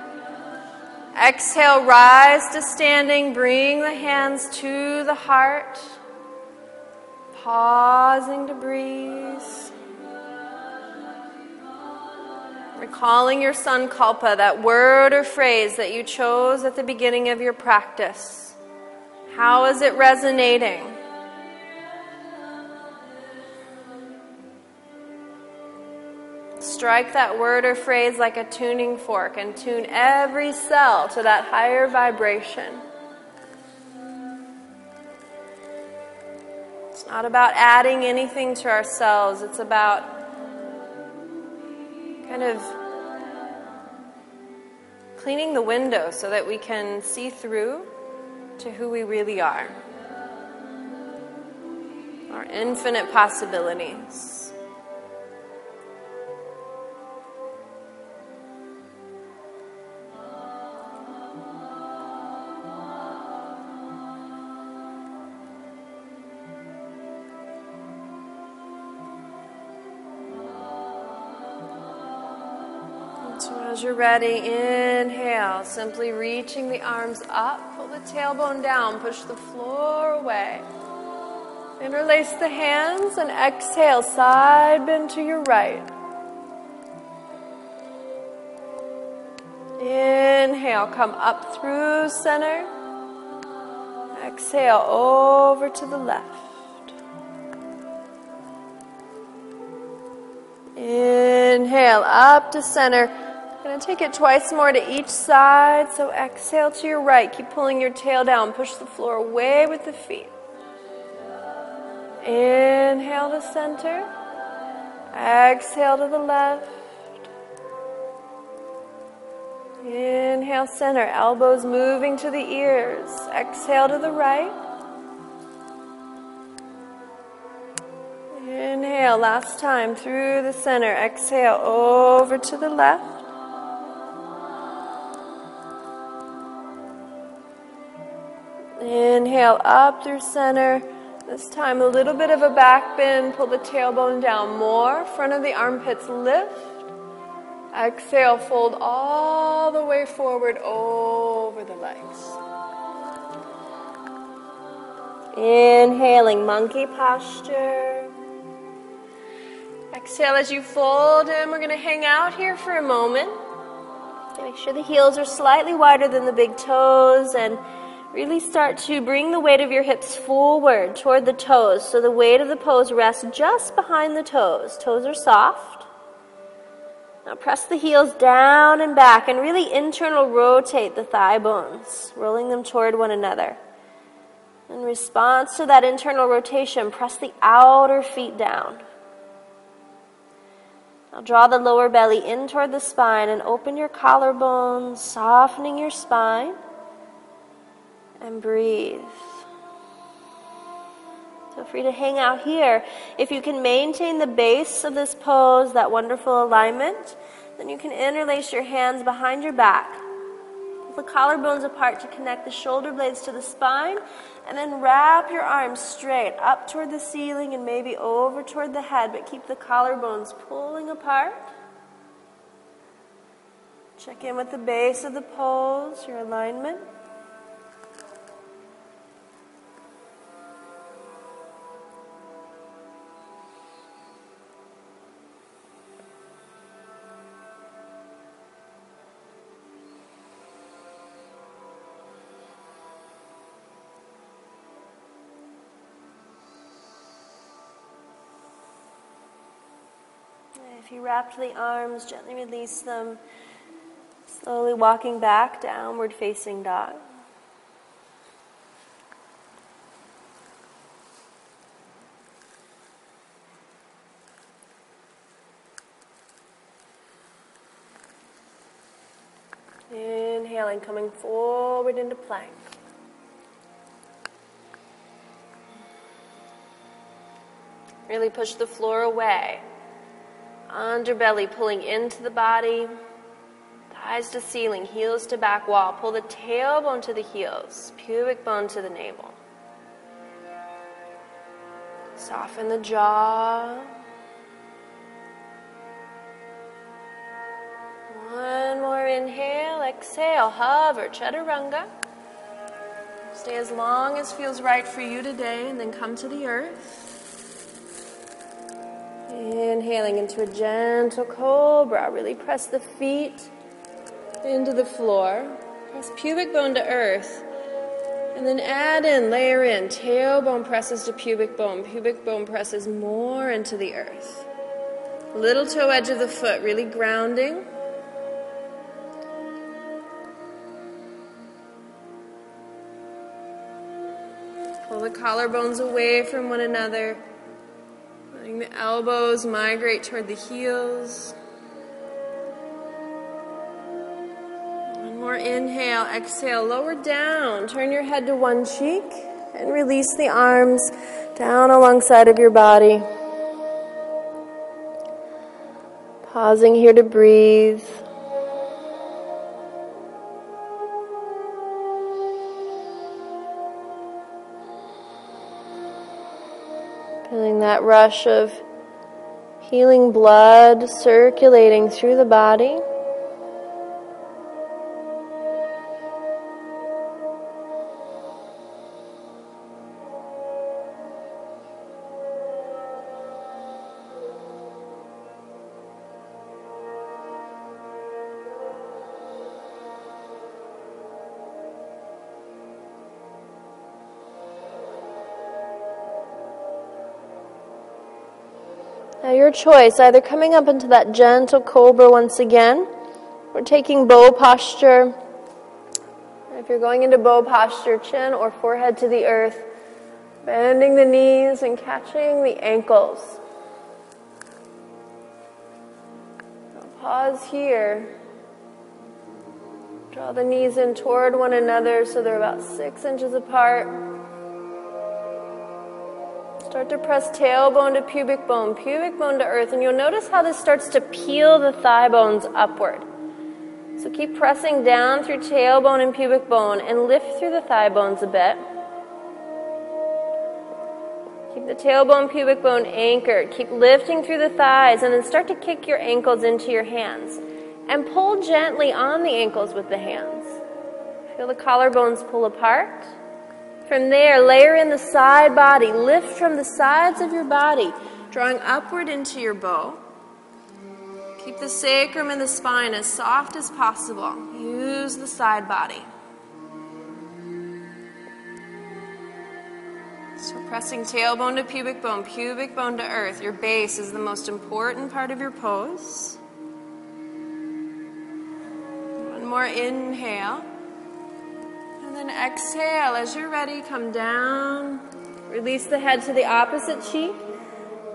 Exhale, rise to standing. Bring the hands to the heart. Pausing to breathe. Recalling your sankalpa, that word or phrase that you chose at the beginning of your practice. How is it resonating? Strike that word or phrase like a tuning fork and tune every cell to that higher vibration. It's not about adding anything to ourselves, it's about kind of cleaning the window so that we can see through to who we really are. Our infinite possibilities. You're ready, inhale, simply reaching the arms up, pull the tailbone down, push the floor away. Interlace the hands and exhale, side bend to your right. Inhale, come up through center. Exhale, over to the left. Inhale, up to center. To take it twice more to each side. So exhale to your right. Keep pulling your tail down. Push the floor away with the feet. Inhale to center. Exhale to the left. Inhale, center. Elbows moving to the ears. Exhale to the right. Inhale, last time through the center. Exhale over to the left. Inhale up through center. This time a little bit of a back bend. Pull the tailbone down more. Front of the armpits lift. Exhale, fold all the way forward over the legs. Inhaling monkey posture. Exhale as you fold in. We're going to hang out here for a moment. Make sure the heels are slightly wider than the big toes and Really start to bring the weight of your hips forward toward the toes so the weight of the pose rests just behind the toes. Toes are soft. Now press the heels down and back and really internal rotate the thigh bones, rolling them toward one another. In response to that internal rotation, press the outer feet down. Now draw the lower belly in toward the spine and open your collarbones, softening your spine and breathe. Feel free to hang out here. If you can maintain the base of this pose, that wonderful alignment, then you can interlace your hands behind your back. With the collarbones apart to connect the shoulder blades to the spine, and then wrap your arms straight up toward the ceiling and maybe over toward the head, but keep the collarbones pulling apart. Check in with the base of the pose, your alignment. You wrapped the arms, gently release them. Slowly walking back, downward facing dog. Inhaling, coming forward into plank. Really push the floor away. Underbelly pulling into the body. Thighs to ceiling, heels to back wall. Pull the tailbone to the heels, pubic bone to the navel. Soften the jaw. One more inhale, exhale, hover, chaturanga. Stay as long as feels right for you today, and then come to the earth. Inhaling into a gentle cobra. Really press the feet into the floor. Press pubic bone to earth. And then add in, layer in. Tailbone presses to pubic bone. Pubic bone presses more into the earth. Little toe edge of the foot, really grounding. Pull the collarbones away from one another. Letting the elbows migrate toward the heels. One more inhale, exhale, lower down. Turn your head to one cheek and release the arms down alongside of your body. Pausing here to breathe. That rush of healing blood circulating through the body. Choice either coming up into that gentle cobra once again, or taking bow posture. If you're going into bow posture, chin or forehead to the earth, bending the knees and catching the ankles. Pause here. Draw the knees in toward one another so they're about six inches apart. Start to press tailbone to pubic bone, pubic bone to earth, and you'll notice how this starts to peel the thigh bones upward. So keep pressing down through tailbone and pubic bone and lift through the thigh bones a bit. Keep the tailbone, pubic bone anchored. Keep lifting through the thighs and then start to kick your ankles into your hands. And pull gently on the ankles with the hands. Feel the collarbones pull apart. From there, layer in the side body. Lift from the sides of your body, drawing upward into your bow. Keep the sacrum and the spine as soft as possible. Use the side body. So, pressing tailbone to pubic bone, pubic bone to earth. Your base is the most important part of your pose. One more inhale. And then exhale. As you're ready, come down. Release the head to the opposite cheek.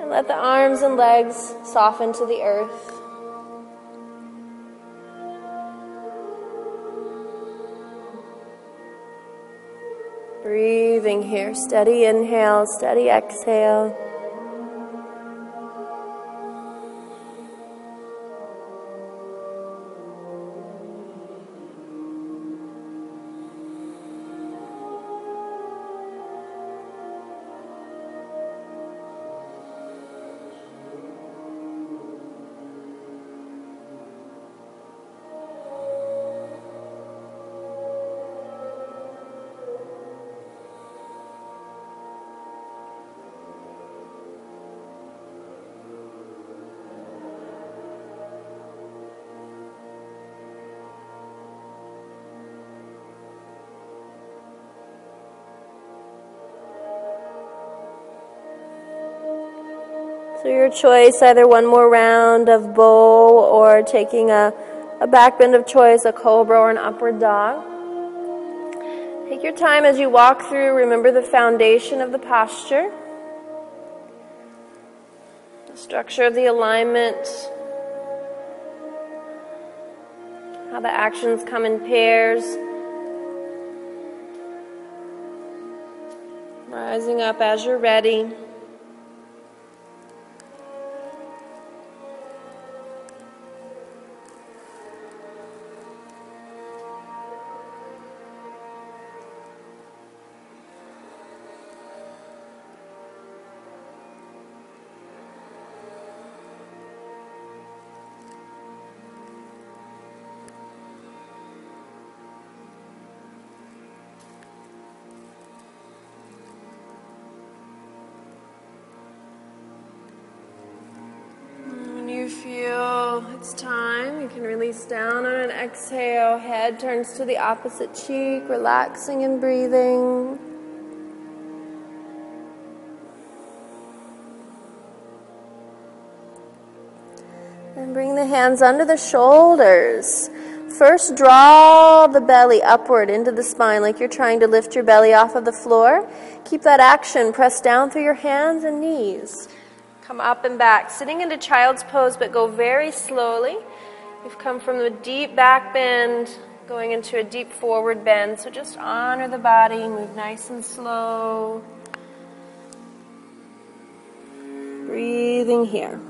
And let the arms and legs soften to the earth. Breathing here. Steady inhale, steady exhale. Choice either one more round of bow or taking a, a back bend of choice, a cobra or an upward dog. Take your time as you walk through. Remember the foundation of the posture, the structure of the alignment, how the actions come in pairs. Rising up as you're ready. Down on an exhale. Head turns to the opposite cheek, relaxing and breathing. And bring the hands under the shoulders. First, draw the belly upward into the spine like you're trying to lift your belly off of the floor. Keep that action. Press down through your hands and knees. Come up and back. Sitting into child's pose, but go very slowly. We've come from the deep back bend, going into a deep forward bend. So just honor the body, move nice and slow. Breathing here.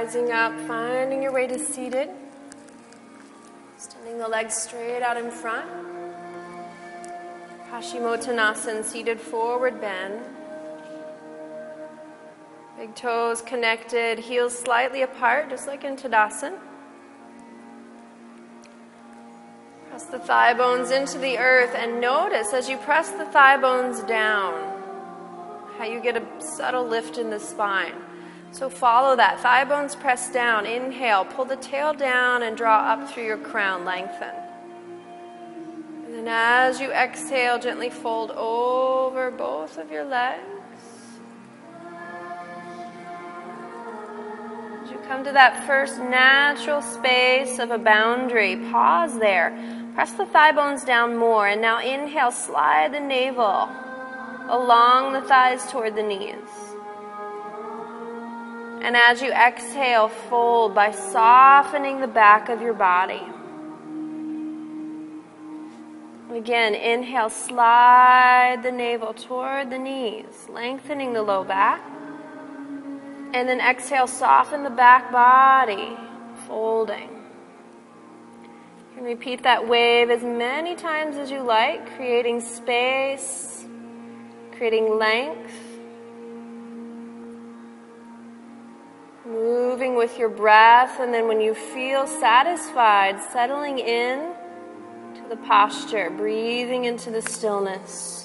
Rising up, finding your way to seated. Extending the legs straight out in front. Paschimottanasana, seated forward bend. Big toes connected, heels slightly apart, just like in Tadasana. Press the thigh bones into the earth and notice as you press the thigh bones down how you get a subtle lift in the spine. So follow that. Thigh bones press down. Inhale. Pull the tail down and draw up through your crown. Lengthen. And then as you exhale, gently fold over both of your legs. As you come to that first natural space of a boundary, pause there. Press the thigh bones down more. And now inhale, slide the navel along the thighs toward the knees. And as you exhale, fold by softening the back of your body. Again, inhale, slide the navel toward the knees, lengthening the low back. And then exhale, soften the back body, folding. You can repeat that wave as many times as you like, creating space, creating length. Moving with your breath, and then when you feel satisfied, settling in to the posture, breathing into the stillness.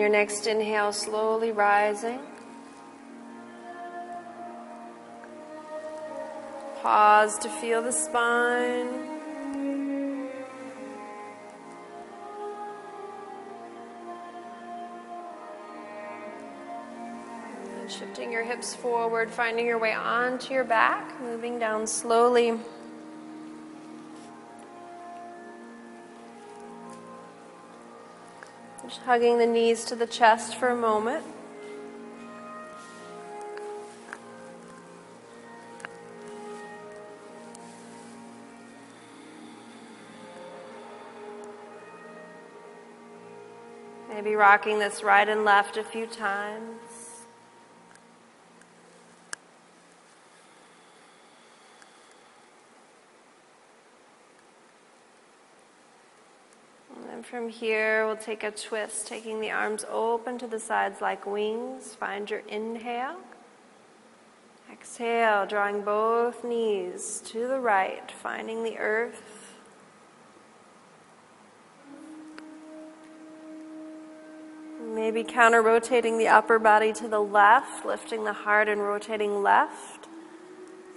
Your next inhale, slowly rising. Pause to feel the spine. shifting your hips forward, finding your way onto your back, moving down slowly. Just hugging the knees to the chest for a moment. Maybe rocking this right and left a few times. From here, we'll take a twist, taking the arms open to the sides like wings. Find your inhale. Exhale, drawing both knees to the right, finding the earth. Maybe counter rotating the upper body to the left, lifting the heart and rotating left.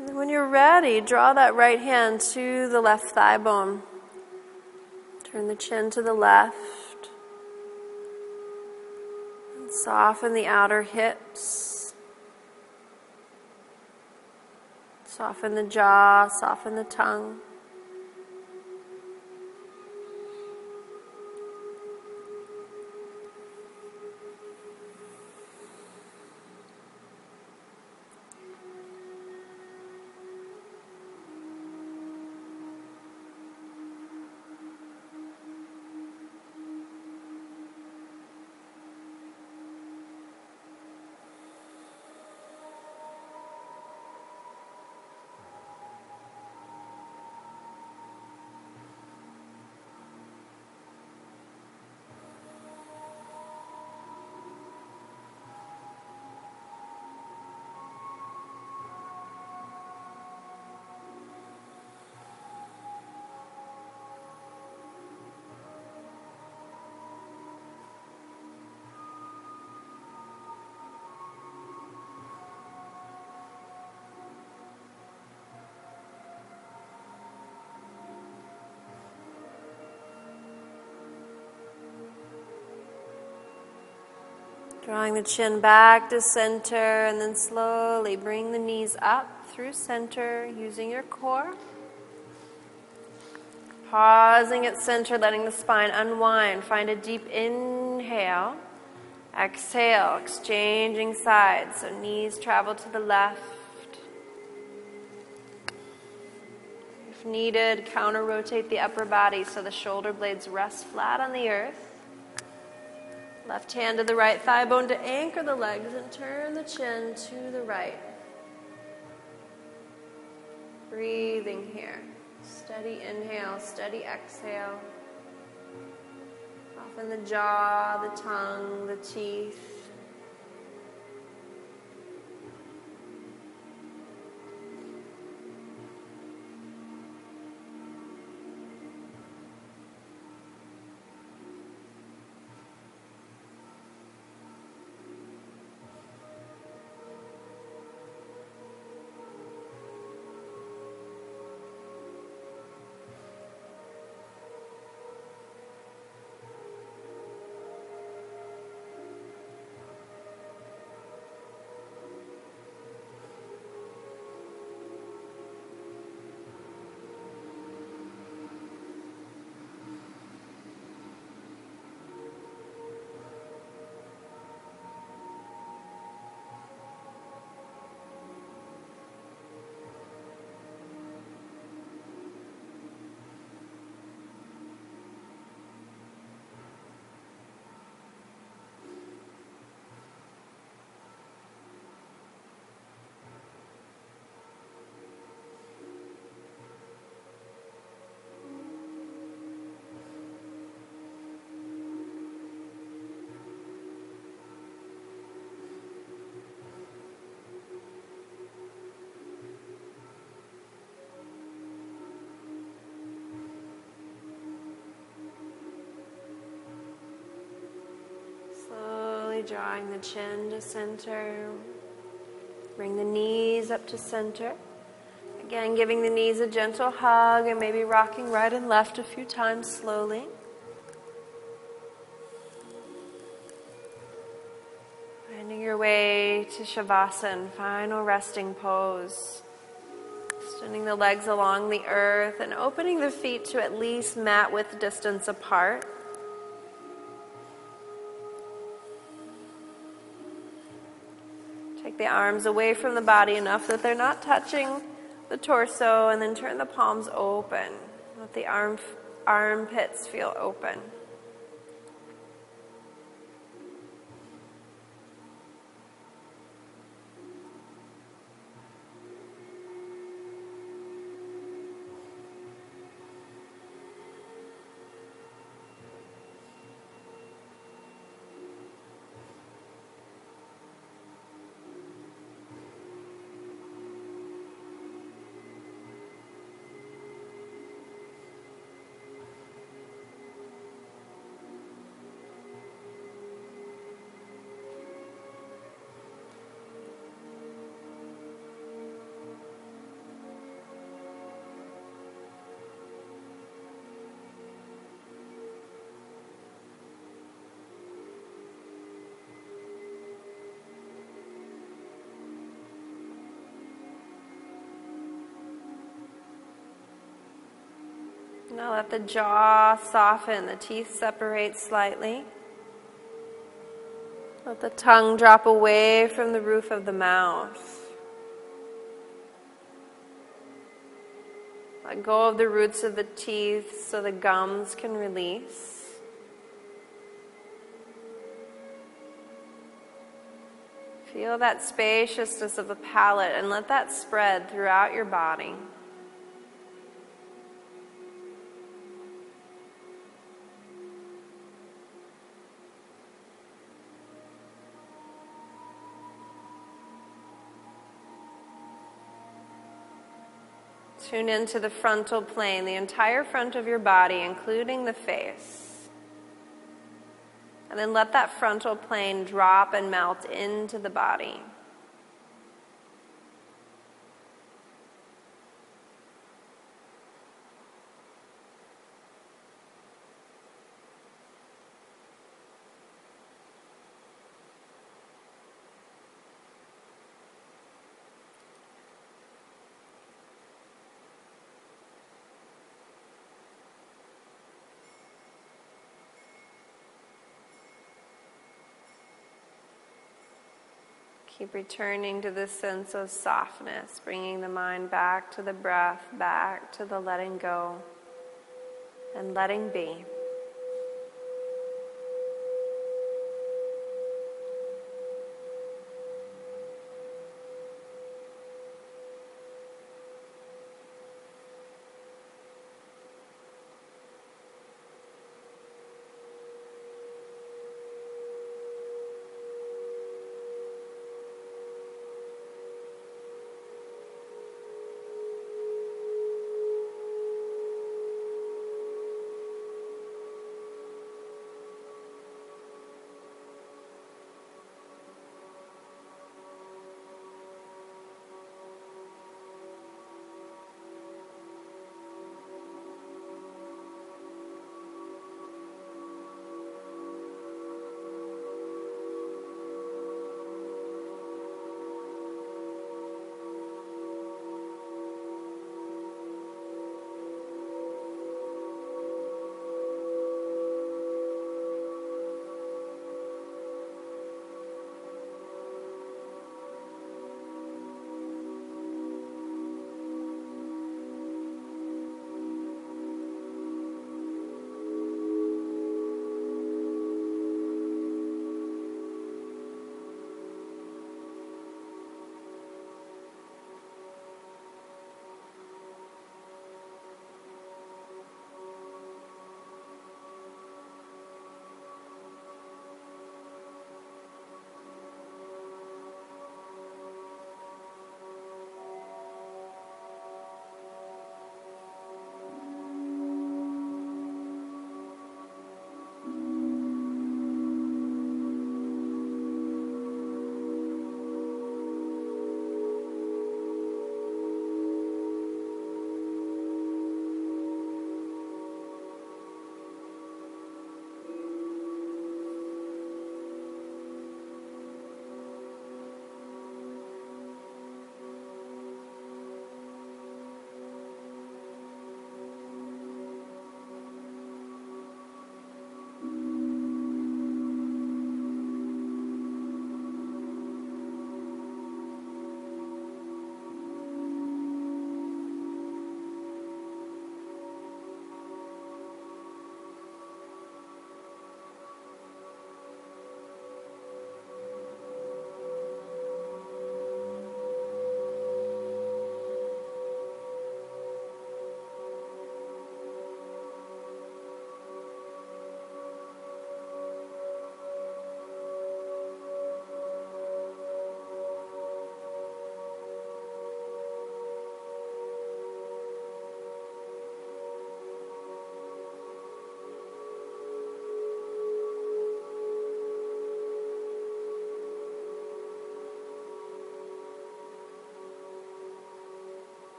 And when you're ready, draw that right hand to the left thigh bone. Turn the chin to the left. And soften the outer hips. Soften the jaw, soften the tongue. Drawing the chin back to center and then slowly bring the knees up through center using your core. Pausing at center, letting the spine unwind. Find a deep inhale. Exhale, exchanging sides. So knees travel to the left. If needed, counter rotate the upper body so the shoulder blades rest flat on the earth. Left hand to the right thigh bone to anchor the legs and turn the chin to the right. Breathing here. Steady inhale, steady exhale. Soften the jaw, the tongue, the teeth. Drawing the chin to center. Bring the knees up to center. Again, giving the knees a gentle hug and maybe rocking right and left a few times slowly. Finding your way to Shavasana, final resting pose. Extending the legs along the earth and opening the feet to at least mat width distance apart. The arms away from the body enough that they're not touching the torso, and then turn the palms open. Let the arm, armpits feel open. Now let the jaw soften, the teeth separate slightly. Let the tongue drop away from the roof of the mouth. Let go of the roots of the teeth so the gums can release. Feel that spaciousness of the palate and let that spread throughout your body. Tune into the frontal plane, the entire front of your body, including the face. And then let that frontal plane drop and melt into the body. Keep returning to this sense of softness, bringing the mind back to the breath, back to the letting go and letting be.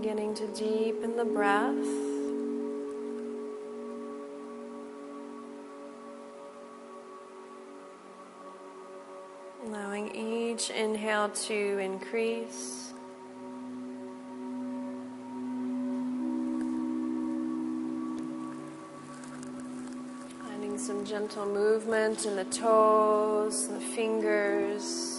Beginning to deepen the breath. Allowing each inhale to increase. Finding some gentle movement in the toes, the fingers.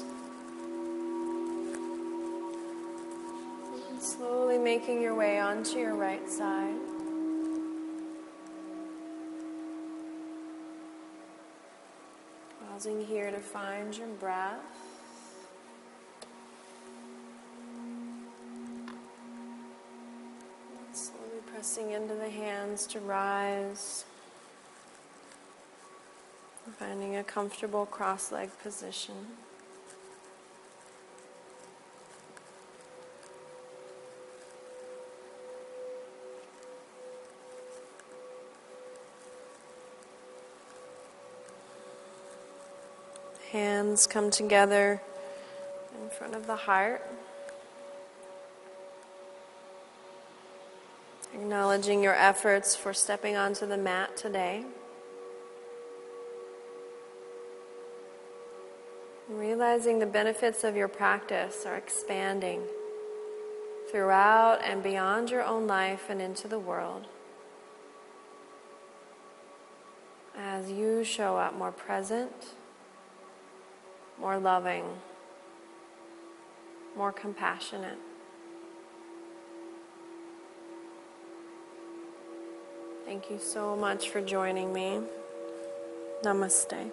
Making your way onto your right side. Pausing here to find your breath. Slowly pressing into the hands to rise. Finding a comfortable cross leg position. Hands come together in front of the heart. Acknowledging your efforts for stepping onto the mat today. Realizing the benefits of your practice are expanding throughout and beyond your own life and into the world. As you show up more present more loving, more compassionate. Thank you so much for joining me. Namaste.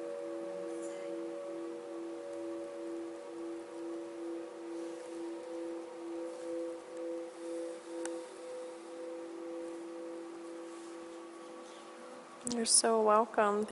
You're so welcome.